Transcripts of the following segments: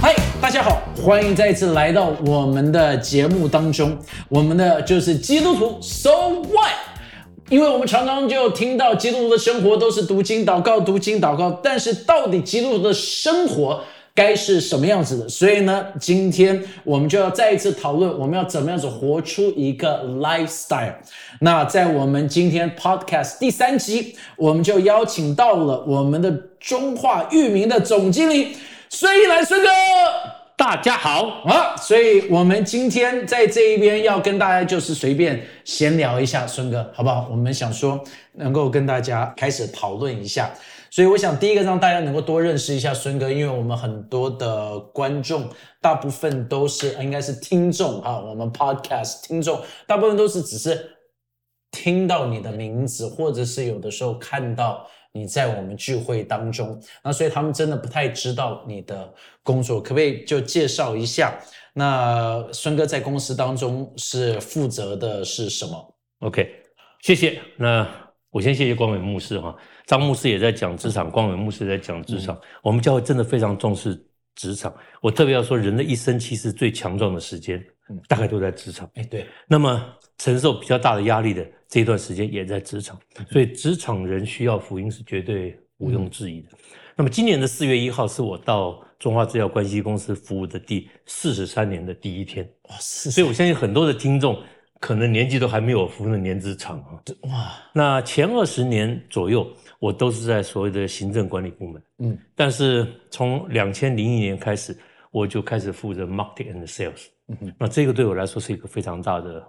嗨，大家好，欢迎再次来到我们的节目当中。我们的就是基督徒，So what？因为我们常常就听到基督徒的生活都是读经祷告、读经祷告，但是到底基督徒的生活该是什么样子的？所以呢，今天我们就要再一次讨论，我们要怎么样子活出一个 lifestyle。那在我们今天 podcast 第三集，我们就邀请到了我们的中华域名的总经理孙一兰孙哥。大家好，啊，所以我们今天在这一边要跟大家就是随便闲聊一下，孙哥，好不好？我们想说能够跟大家开始讨论一下，所以我想第一个让大家能够多认识一下孙哥，因为我们很多的观众大部分都是应该是听众啊，我们 podcast 听众大部分都是只是听到你的名字，或者是有的时候看到你在我们聚会当中，那所以他们真的不太知道你的工作，可不可以就介绍一下？那孙哥在公司当中是负责的是什么？OK，谢谢。那我先谢谢光伟牧师哈，张牧师也在讲职场，光伟牧师也在讲职场。我们教会真的非常重视职场。我特别要说，人的一生其实最强壮的时间，嗯大概都在职场。哎，对，那么承受比较大的压力的这一段时间也在职场，所以职场人需要福音是绝对毋庸置疑的。那么今年的四月一号是我到中华制药关系公司服务的第四十三年的第一天，哇，所以我相信很多的听众可能年纪都还没有我服务的年资长啊。哇，那前二十年左右，我都是在所谓的行政管理部门，嗯，但是从两千零一年开始，我就开始负责 market and sales，嗯哼。那这个对我来说是一个非常大的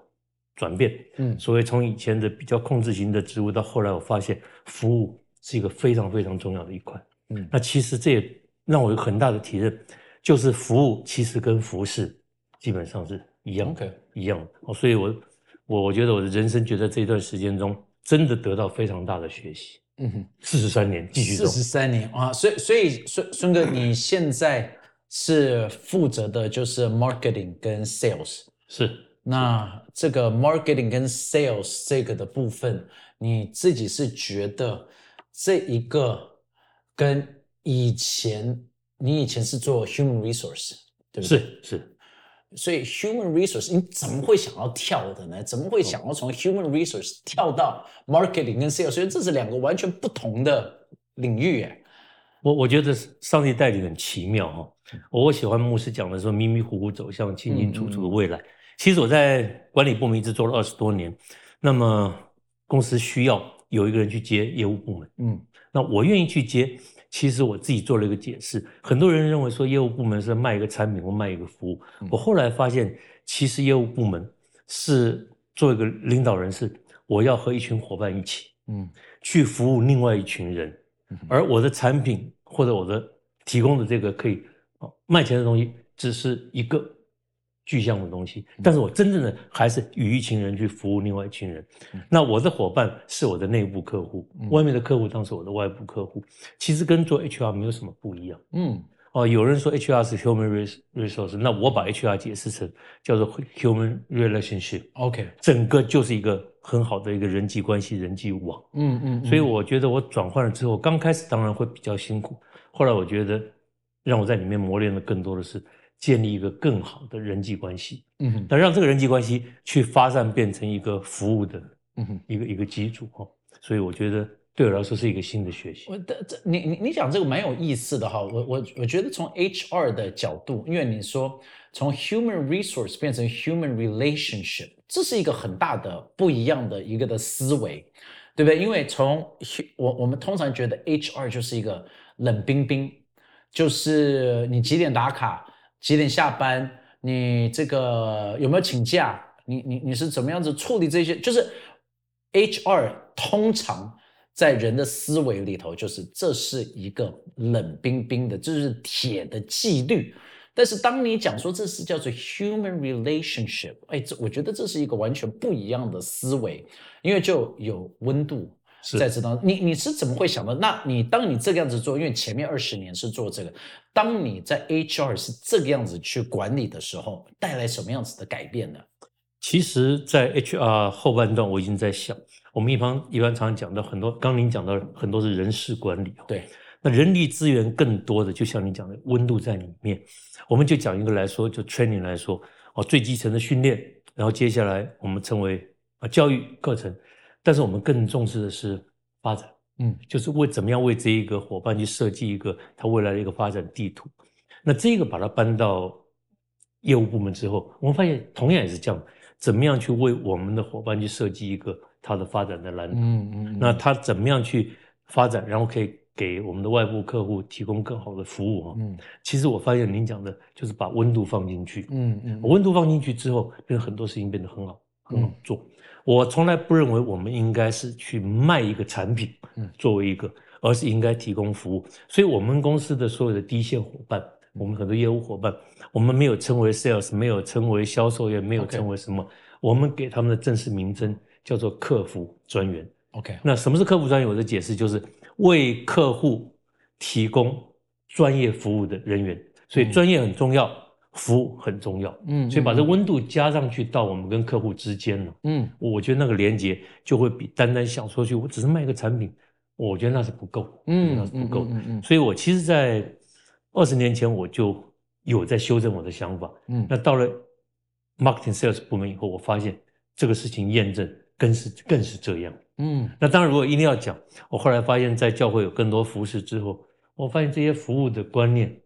转变，嗯。所以从以前的比较控制型的职务，到后来我发现服务是一个非常非常重要的一块，嗯。那其实这也让我有很大的体认，就是服务其实跟服饰基本上是一样一样的哦，所以我我我觉得我的人生觉得这一段时间中真的得到非常大的学习，嗯哼。四十三年继续走四，十三年啊，所以所以孙孙哥，你现在是负责的就是 marketing 跟 sales。是那这个 marketing 跟 sales 这个的部分，你自己是觉得这一个跟以前你以前是做 human resource，对不对？是是。所以 human resource 你怎么会想要跳的呢？怎么会想要从 human resource 跳到 marketing 跟 sales？所以这是两个完全不同的领域，哎。我我觉得上帝带领很奇妙哈、我我喜欢牧师讲的说迷迷糊糊走向清清楚楚的未来。其实我在管理部门一直做了二十多年，那么公司需要有一个人去接业务部门，嗯那我愿意去接。其实我自己做了一个解释，很多人认为说业务部门是卖一个产品或卖一个服务，我后来发现，其实业务部门是做一个领导人，是我要和一群伙伴一起，嗯去服务另外一群人而我的产品或者我的提供的这个可以哦卖钱的东西，只是一个具象的东西，但是我真正的还是与一群人去服务另外一群人。那我的伙伴是我的内部客户，外面的客户当是我的外部客户，其实跟做 HR 没有什么不一样。嗯哦，有人说 HR 是 human res- resource，那我把 HR 解释成叫做 human relationship，，OK，整个就是一个很好的一个人际关系、人际网。嗯嗯，所以我觉得我转换了之后，刚开始当然会比较辛苦，后来我觉得让我在里面磨练的更多的是建立一个更好的人际关系，嗯哼那让这个人际关系去发散变成一个服务的嗯哼。一个一个基础哈。所以我觉得对我来说是一个新的学习。我的这你你你讲这个蛮有意思的哈，我我我觉得从 HR 的角度，因为你说从 human resource 变成 human relationship，这是一个很大的不一样的一个的思维，对不对？因为从我我们通常觉得 HR 就是一个冷冰冰，就是你几点打卡，几点下班，你这个有没有请假，你你你是怎么样子处理这些，就是 HR 通常在人的思维里头，就是这是一个冷冰冰的，这是铁的纪律。但是当你讲说这是叫做 human relationship，哎，这我觉得这是一个完全不一样的思维，因为就有温度，在这当中，你你是怎么会想到？那你当你这个样子做，因为前面二十年是做这个，当你在 HR 是这个样子去管理的时候，带来什么样子的改变呢？其实，在 HR 后半段，我已经在想，我们一般一般常常讲到很多，刚您讲到很多是人事管理，对，那人力资源更多的，就像你讲的温度在里面。我们就讲一个来说，就 training 来说，哦，最基层的训练，然后接下来我们称为啊教育课程，但是我们更重视的是发展，嗯，就是为怎么样为这一个伙伴去设计一个他未来的一个发展地图。那这个把它搬到业务部门之后，我们发现同样也是这样，怎么样去为我们的伙伴去设计一个他的发展的蓝图？嗯嗯，那他怎么样去发展，然后可以给我们的外部客户提供更好的服务啊？嗯其实我发现您讲的就是把温度放进去，嗯嗯温度放进去之后，变成很多事情变得很好，很好做。我从来不认为我们应该是去卖一个产品，嗯作为一个，而是应该提供服务。所以，我们公司的所有的第一线伙伴，我们很多业务伙伴，我们没有称为 sales，没有称为销售员，没有称为什么我们给他们的正式名称叫做客服专员。，OK，那什么是客服专员？我的解释就是为客户提供专业服务的人员，所以嗯专业很重要，服务很重要。嗯所以把这温度加上去到我们跟客户之间呢，嗯我觉得那个连接就会比单单想说去我只是卖一个产品，我觉得那是不够，嗯那是不够的。嗯嗯所以我其实，在二十年前我就有在修正我的想法。嗯那到了 marketing sales 部门以后，我发现这个事情验证更是更是这样。嗯那当然，如果一定要讲，我后来发现，在教会有更多服饰之后，我发现这些服务的观念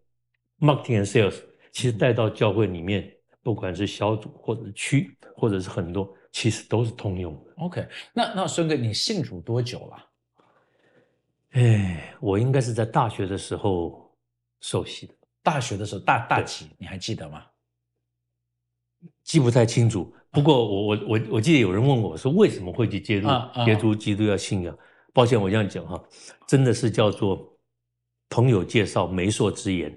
，marketing and sales，其实带到教会里面，不管是小组或者是区，或者是很多，其实都是通用的。，OK，那那孙哥，你信主多久了？哎，我应该是在大学的时候受洗的，大学的时候大大几，你还记得吗？记不太清楚。不过我我我我记得有人问我说，为什么会去接触啊啊接触基督教信仰？抱歉，我这样讲哈，真的是叫做朋友介绍媒妁之言。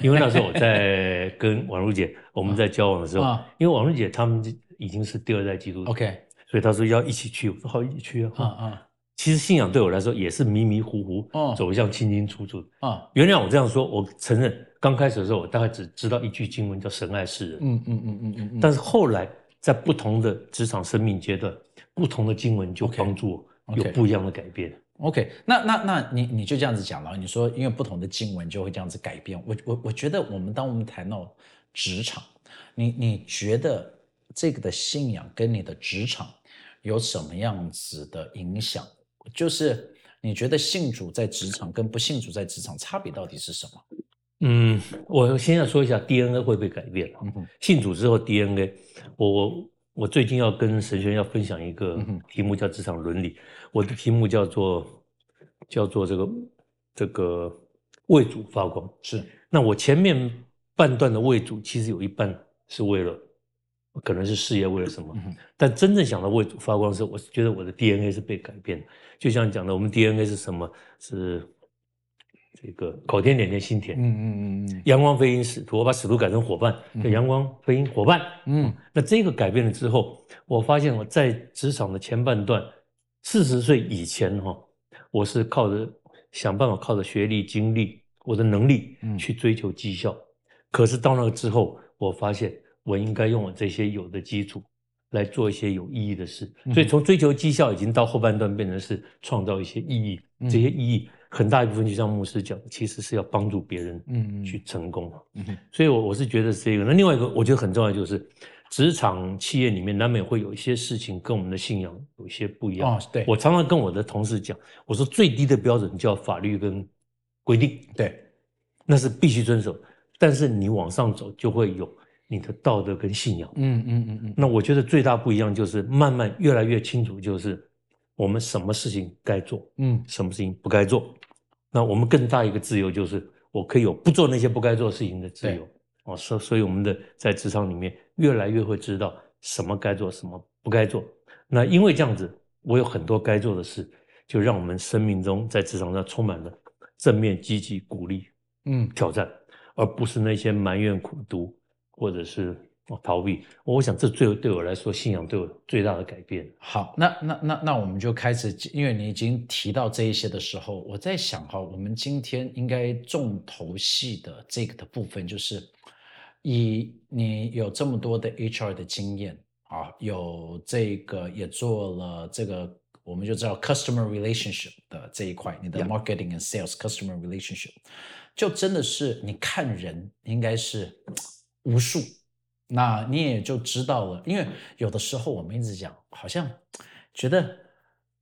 因为那时候我在跟婉如姐 我们在交往的时候，啊。因为婉如姐他们已经是第二代基督徒 OK，所以她说要一起去，我说好，一起去啊。啊啊。其实信仰对我来说也是迷迷糊糊，哦。走向清清楚楚。的。啊，原谅我这样说，我承认刚开始的时候，我大概只知道一句经文叫“神爱世人”，嗯嗯嗯嗯嗯嗯，但是后来在不同的职场生命阶段，不同的经文就帮助我有不一样的改变。OK，那那那你你就这样子讲了，你说因为不同的经文就会这样子改变。我我我觉得我们当我们谈到职场，你你觉得这个的信仰跟你的职场有什么样子的影响？就是你觉得信主在职场跟不信主在职场差别到底是什么？嗯，我先要说一下 DNA 会不会改变。嗯信主之后 DNA，我我我我最近要跟神学院要分享一个题目叫职场伦理，我的题目叫做叫做这个这个为主发光。是那我前面半段的为主，其实有一半是为了可能是事业，为了什么？但真正想到为主发光的时候，我是觉得我的 DNA 是被改变的。就像讲的，我们 DNA 是什么？是这个口甜点甜心甜。嗯嗯嗯嗯阳光飞鹰使徒，我把使徒改成伙伴，嗯叫阳光飞鹰伙伴。嗯那这个改变了之后，我发现我在职场的前半段，四十岁以前哈、我是靠着想办法靠着学历、经历、我的能力嗯去追求绩效。可是到那个之后，我发现我应该用我这些有的基础来做一些有意义的事。嗯所以从追求绩效已经到后半段变成是创造一些意义。嗯这些意义很大一部分就像牧师讲的，其实是要帮助别人嗯嗯去成功。嗯哼所以我，我是觉得是这个。那另外一个，我觉得很重要，就是职场企业里面难免会有一些事情跟我们的信仰有一些不一样。哦对我常常跟我的同事讲，我说最低的标准叫法律跟规定，对那是必须遵守。但是你往上走，就会有你的道德跟信仰。嗯嗯嗯嗯那我觉得最大不一样就是慢慢越来越清楚，就是我们什么事情该做，嗯什么事情不该做。那我们更大一个自由就是，我可以有不做那些不该做事情的自由。哦，所所以我们的在职场里面越来越会知道什么该做，什么不该做。那因为这样子，我有很多该做的事，就让我们生命中在职场上充满了正面、积极、鼓励、嗯挑战，而不是那些埋怨、苦读或者是哦逃避。我想这最对我来说，信仰对我最大的改变。好，那那那那我们就开始，因为你已经提到这一些的时候，我在想哈，我们今天应该重头戏的这个的部分，就是以你有这么多的 HR 的经验啊，有这个也做了这个，我们就知道 customer relationship 的这一块，你的 marketing and sales customer relationship，就真的是你看人应该是无数。那你也就知道了，因为有的时候我们一直讲，好像 觉得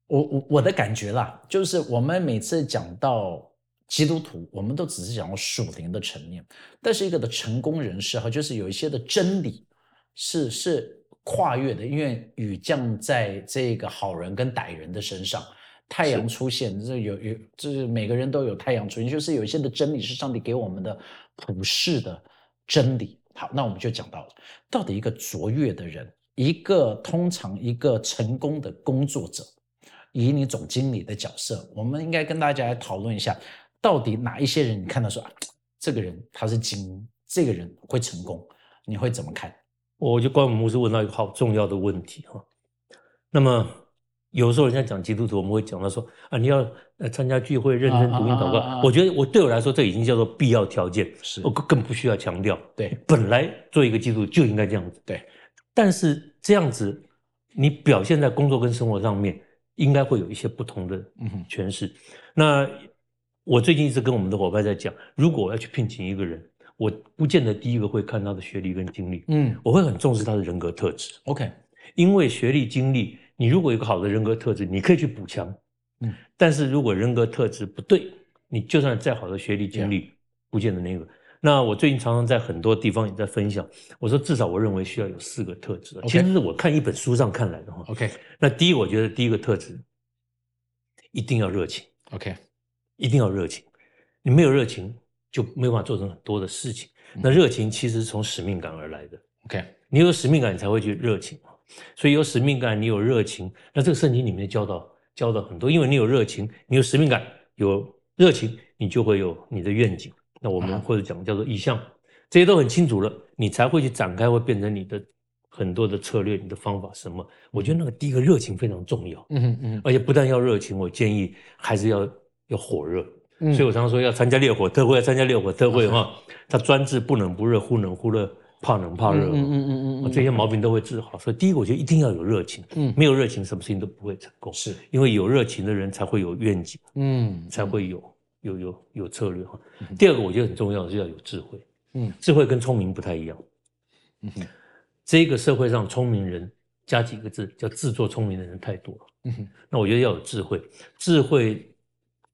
我我我的感觉啦，就是我们每次讲到基督徒，我们都只是讲到属灵的层面，但是一个的成功人士哈，就是有一些的真理是是跨越的，因为雨降在这个好人跟歹人的身上，太阳出现，这有有就是每个人都有太阳出现，就是有一些的真理是上帝给我们的普世的真理。好，那我们就讲到了，到底一个卓越的人，一个通常一个成功的工作者，以你总经理的角色，我们应该跟大家来讨论一下，到底哪一些人你看到说啊，这个人他是精英，这个人会成功，你会怎么看？我就关我们牧师问到一个好重要的问题哈，那么。有时候人家讲基督徒，我们会讲到说啊，你要呃参加聚会，认真读经祷告。我觉得我对我来说，这已经叫做必要条件，是我更不需要强调。对，本来做一个基督徒就应该这样子。对，但是这样子，你表现在工作跟生活上面，应该会有一些不同的诠释。那我最近一直跟我们的伙伴在讲，如果我要去聘请一个人，我不见得第一个会看他的学历跟经历，嗯，我会很重视他的人格特质。OK，因为学历经历。你如果有个好的人格特质，你可以去补强，嗯，但是如果人格特质不对，你就算再好的学历经历，不见得那个。那我最近常常在很多地方也在分享，我说至少我认为需要有四个特质，其实是我看一本书上看来的哈。OK，那第一，我觉得第一个特质一定要热情。OK，一定要热情，你没有热情就没有办法做成很多的事情。那热情其实是从使命感而来的。OK，你有使命感，你才会去热情。所以有使命感，你有热情，那这个圣经里面教导教的很多，因为你有热情，你有使命感，有热情，你就会有你的愿景。那我们或者讲叫做意向，这些都很清楚了，你才会去展开，会变成你的很多的策略，你的方法什么？我觉得那个第一个热情非常重要，嗯嗯，而且不但要热情，我建议还是要要火热。所以我常常说要参加烈火特会，要参加烈火特会哈，他专治不冷不热，忽冷忽热。怕冷怕热，嗯嗯嗯嗯，这些毛病都会治好。所以第一个，我觉得一定要有热情，嗯，没有热情，什么事情都不会成功。是。因为有热情的人才会有愿景，嗯，才会有有有有策略。哈。第二个，我觉得很重要的是要有智慧，嗯，智慧跟聪明不太一样，这个社会上聪明人加几个字叫自作聪明的人太多了，嗯哼，那我觉得要有智慧，智慧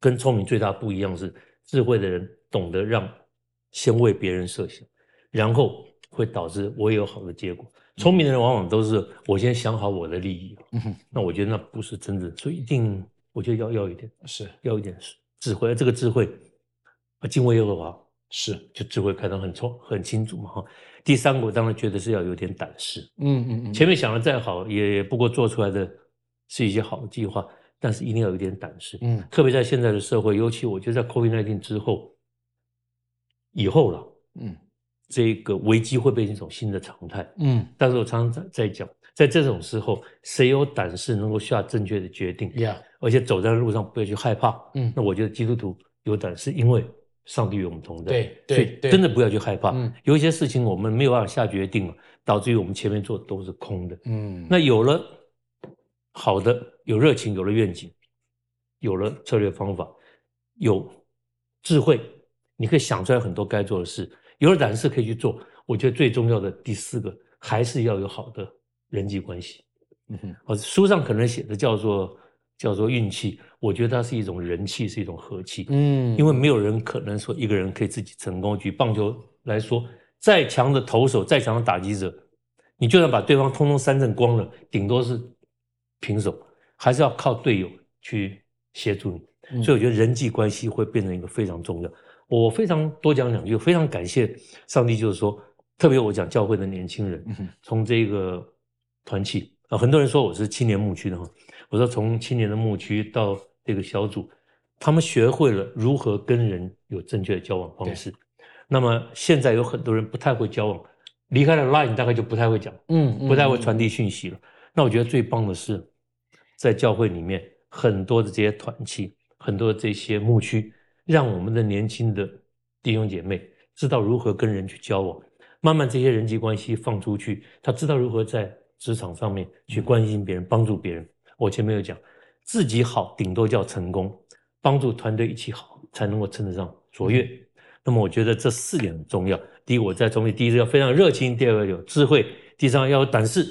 跟聪明最大不一样是智慧的人懂得让先为别人设想，然后。会导致我也有好的结果。聪明的人往往都是我先想好我的利益，嗯那我觉得那不是真的，所以一定我觉得要要一点，是要一点智慧。这个智慧啊，敬畏耶和华是就智慧开得很聪很清楚嘛哈。第三个我当然觉得是要有点胆识，嗯嗯嗯。前面想的再好，也不过做出来的是一些好的计划，但是一定要有点胆识，嗯。特别在现在的社会，尤其我觉得在 COVID-19 之后以后了，嗯。这个危机会变成一种新的常态，嗯，但是我常常在在讲，在这种时候，谁有胆识能够下正确的决定，呀，而且走在路上不要去害怕，嗯，那我觉得基督徒有胆识，因为上帝与我们同在，对对对，真的不要去害怕，嗯，有一些事情我们没有办法下决定了，导致于我们前面做的都是空的，嗯，那有了好的，有热情，有了愿景，有了策略方法，有智慧，你可以想出来很多该做的事。有了胆识可以去做，我觉得最重要的第四个还是要有好的人际关系。嗯哼，哦，书上可能写的叫做叫做运气，我觉得它是一种人气，是一种和气。嗯，因为没有人可能说一个人可以自己成功。举棒球来说，再强的投手，再强的打击者，你就算把对方通通三振光了，顶多是平手，还是要靠队友去协助你。所以我觉得人际关系会变成一个非常重要。我非常多讲两句，非常感谢上帝，就是说，特别我讲教会的年轻人，从这个团契啊，很多人说我是青年牧区的哈，我说从青年的牧区到这个小组，他们学会了如何跟人有正确的交往方式。那么现在有很多人不太会交往，离开了 Line，大概就不太会讲，嗯，嗯不太会传递讯息了。那我觉得最棒的是，在教会里面很多的这些团契，很多的这些牧区，让我们的年轻的弟兄姐妹知道如何跟人去交往，慢慢这些人际关系放出去，他知道如何在职场上面去关心别人、帮助别人。我前面有讲，自己好顶多叫成功，帮助团队一起好才能够称得上卓越。那么我觉得这四点很重要。第一，我再重复，第一个要非常热情；第二个有智慧；第三个要有胆识；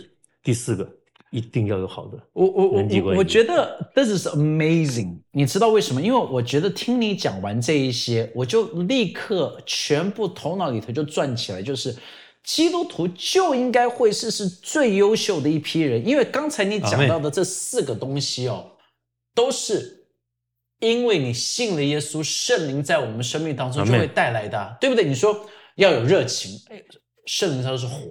第四个一定要有好的我我我我我觉得 this is amazing。你知道为什么？因为我觉得听你讲完这一些，我就立刻全部头脑里头就转起来，就是基督徒就应该会是是最优秀的一批人。因为刚才你讲到的这四个东西哦，都是因为你信了耶稣，圣灵在我们生命当中就会带来的啊，对不对？你说要有热情，哎，圣灵它就是火，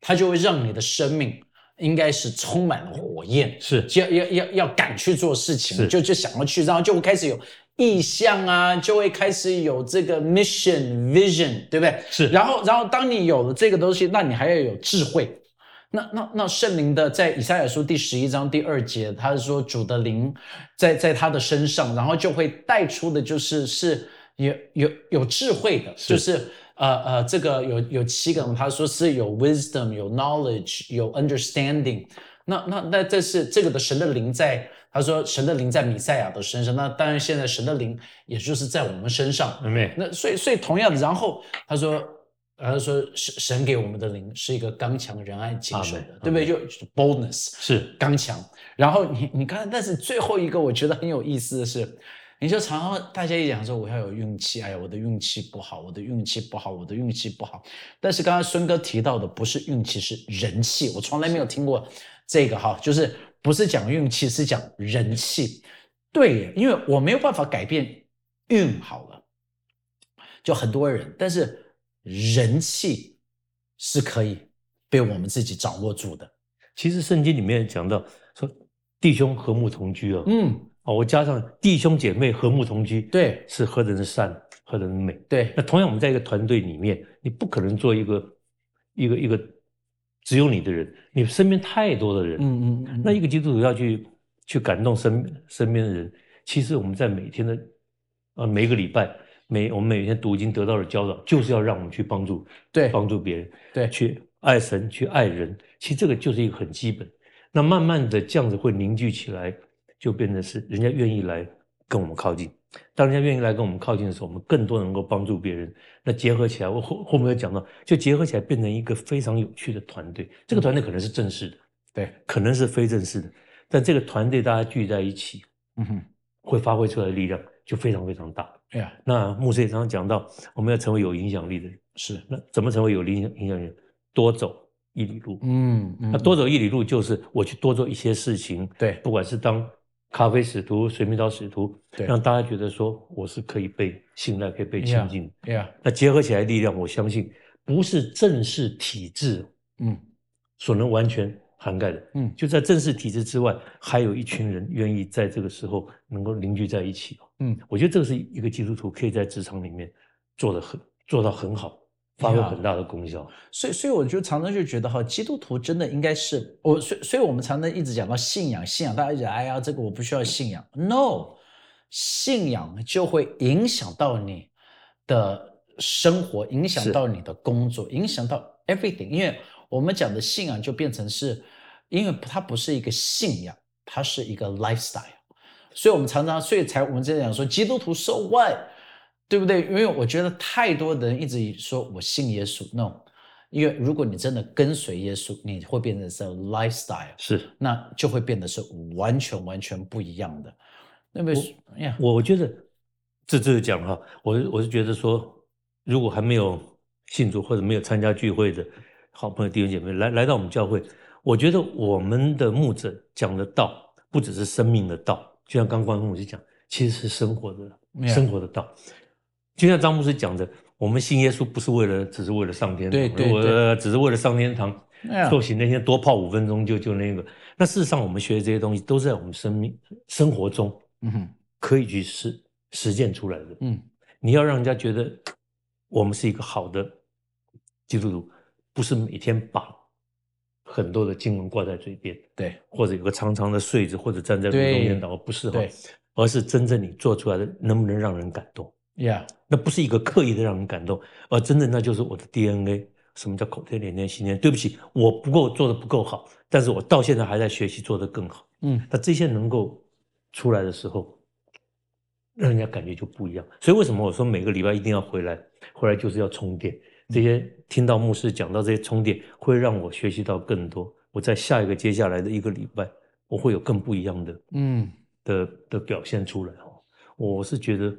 它就会让你的生命应该是充满了火焰，是就要要要要敢去做事情，就就想要去，然后就会开始有意向啊，就会开始有这个 mission vision，对不对？是然后然后当你有了这个东西，那你还要有智慧。那那那圣灵的在以赛亚书第十一章第二节，他是说主的灵在在他的身上，然后就会带出的就是是有有有智慧的，是就是呃呃这个有有七个，他说是有 wisdom、有 knowledge、有 understanding。那那那这是这个的神的灵在，他说神的灵在米赛亚的身上，那当然现在神的灵也就是在我们身上。那所以所以同样的，然后他说，他说神神给我们的灵是一个刚强、仁爱、谨守的对不对？就就 boldness 是刚强。然后你你看，但是最后一个我觉得很有意思的是，你就常常大家一讲说我要有运气，哎呀，我的运气不好，我的运气不好，我的运气不好。但是刚刚孙哥提到的不是运气，是人气。我从来没有听过这个哈，就是不是讲运气，是讲人气。对，因为我没有办法改变运好了，就很多人，但是人气是可以被我们自己掌握住的。其实圣经里面讲到说，弟兄和睦同居啊，嗯，哦，我加上弟兄姐妹和睦同居，对是何等的善，何等的美。对那同样，我们在一个团队里面，你不可能做一个一个一个只有你的人，你身边太多的人。嗯嗯嗯，那一个基督徒要去去感动身身边的人，其实我们在每天的呃每一个礼拜，每我们每天读经得到的教导，就是要让我们去帮助对帮助别人，对去爱神，去爱人。其实这个就是一个很基本。那慢慢的这样子会凝聚起来，就变成是人家愿意来跟我们靠近。当人家愿意来跟我们靠近的时候，我们更多能够帮助别人。那结合起来，我后后面有讲到，就结合起来变成一个非常有趣的团队。这个团队可能是正式的，对，可能是非正式的，但这个团队大家聚在一起，嗯哼，会发挥出来的力量就非常非常大。哎呀，那牧师也常常讲到，我们要成为有影响力的人。是，那怎么成为有影响影响力的人？多走一里路。嗯嗯，那多走一里路，就是我去多做一些事情，对不管是当咖啡使徒、水蜜桃使徒，对让大家觉得说我是可以被信赖、可以被亲近的。哎呀，那结合起来力量，我相信不是正式体制嗯所能完全涵盖的。嗯就在正式体制之外，还有一群人愿意在这个时候能够凝聚在一起。嗯，我觉得这个是一个基督徒可以在职场里面做的很做到很好，发挥很大的功效。所以，所以我就常常就觉得哈，基督徒真的应该是我，所以，所以我们常常一直讲到信仰，信仰，大家讲，哎呀，这个我不需要信仰，no，信仰就会影响到你的生活，影响到你的工作，影响到 everything。因为我们讲的信仰就变成是，因为它不是一个信仰，它是一个 lifestyle。所以我们常常，所以才我们这样讲说，基督徒 so what，对不对？因为我觉得太多的人一直说我信耶稣，no，因为如果你真的跟随耶稣，你会变成是 lifestyle，是那就会变得是完全完全不一样的。那么呀，我我觉得这这是讲哈，我我是觉得说，如果还没有信主或者没有参加聚会的好朋友弟兄姐妹来来到我们教会，我觉得我们的牧者讲的道不只是生命的道，就像刚刚牧师讲，其实是生活的生活的道。就像张牧师讲的，我们信耶稣不是为了只是为了上天堂，对对对呃只是为了上天堂，呀受洗那天多泡五分钟就就那个。那事实上，我们学的这些东西都是在我们生命生活中嗯哼，可以去实实践出来的。嗯，你要让人家觉得我们是一个好的基督徒，不是每天把很多的经文挂在嘴边，对或者有个长长的穗子，或者站在路中间祷告，不是哈，对而是真正你做出来的能不能让人感动？，Yeah，那不是一个刻意的让人感动，而真的那就是我的 DNA。什么叫口天脸天心天？对不起，我不够做的不够好，但是我到现在还在学习做得更好。嗯那这些能够出来的时候，让人家感觉就不一样。所以为什么我说每个礼拜一定要回来？回来就是要充电。这些听到牧师讲到这些充电，会让我学习到更多。我在下一个接下来的一个礼拜，我会有更不一样的嗯的的表现出来哦。我是觉得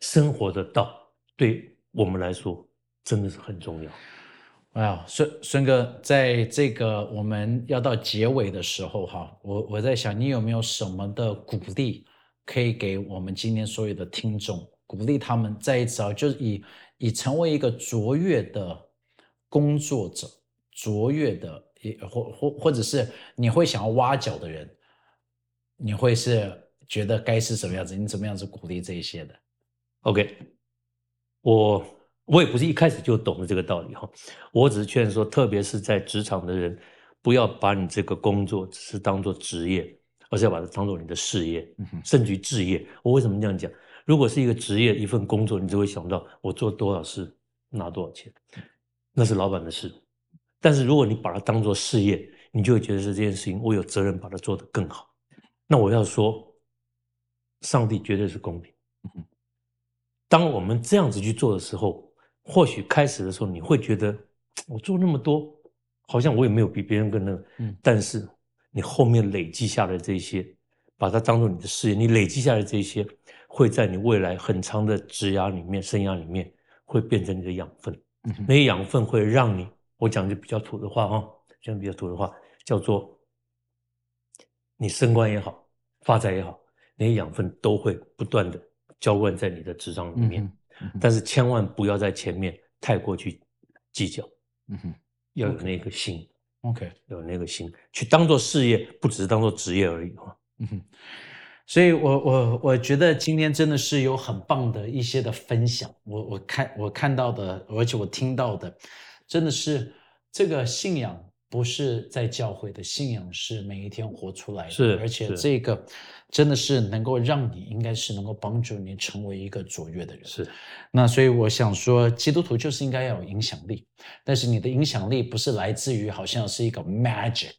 生活的道对我们来说真的是很重要。哇，孙孙哥，在这个我们要到结尾的时候哈，我我在想，你有没有什么的鼓励可以给我们今天所有的听众，鼓励他们再一次啊，就是以以成为一个卓越的工作者，卓越的也或或或者是你会想要挖角的人，你会是觉得该是什么样子？你怎么样子鼓励这一些的？OK，我我也不是一开始就懂了这个道理哈，我只是劝说，特别是在职场的人，不要把你这个工作只是当做职业，而是要把它当做你的事业，甚至于置业。我为什么这样讲？如果是一个职业一份工作，你就会想到我做多少事拿多少钱，那是老板的事。但是如果你把它当做事业，你就会觉得是这件事情我有责任把它做得更好。那我要说，上帝绝对是公平。当我们这样子去做的时候，或许开始的时候你会觉得 我做那么多，好像我也没有比别人更那个，嗯。但是你后面累积下来这些，把它当做你的事业，你累积下来这些，会在你未来很长的职涯里面、生涯里面，会变成你的养分。嗯哼。那些养分会让你，我讲句比较土的话哈，讲比较土的话，叫做你升官也好，发财也好，那些养分都会不断的浇灌在你的职场里面。嗯嗯但是千万不要在前面太过去计较，嗯哼要有那个心，OK。有那个心，去当做事业，不只是当做职业而已哈。嗯哼，所以我我我觉得今天真的是有很棒的一些的分享，我我看我看到的，而且我听到的，真的是这个信仰不是在教会的信仰，是每一天活出来的，是而且这个真的是能够让你，应该是能够帮助你成为一个卓越的人。是。那所以我想说，基督徒就是应该要有影响力，但是你的影响力不是来自于好像是一个 magic，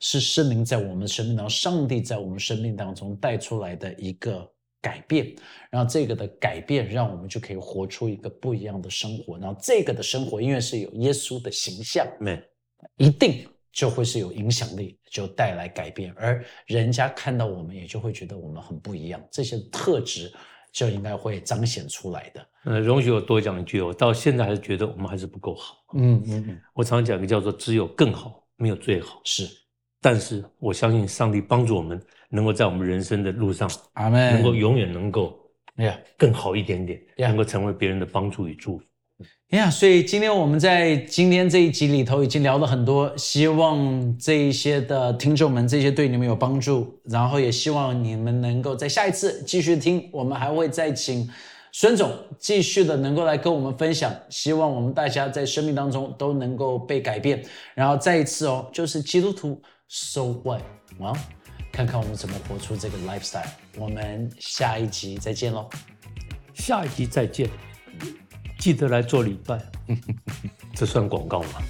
是圣灵在我们生命当中，上帝在我们生命当中带出来的一个改变，然后这个的改变让我们就可以活出一个不一样的生活，然后这个的生活因为是有耶稣的形象，没一定就会是有影响力，就带来改变，而人家看到我们也就会觉得我们很不一样，这些特质就应该会彰显出来的。呃，容许我多讲一句，我到现在还是觉得我们还是不够好。嗯嗯嗯，我常讲一个叫做“只有更好，没有最好是”，但是我相信上帝帮助我们，能够在我们人生的路上，阿门。能够永远能够哎呀更好一点点能够成为别人的帮助与祝福。哎呀，所以今天我们在今天这一集里头已经聊了很多，希望这一些的听众们这些对你们有帮助，然后也希望你们能够在下一次继续听，我们还会再请孙总继续的能够来跟我们分享，希望我们大家在生命当中都能够被改变，然后再一次哦，就是基督徒 so what 啊，看看我们怎么活出这个 lifestyle，我们下一集再见喽。下一集再见，记得来做礼拜，这算广告吗？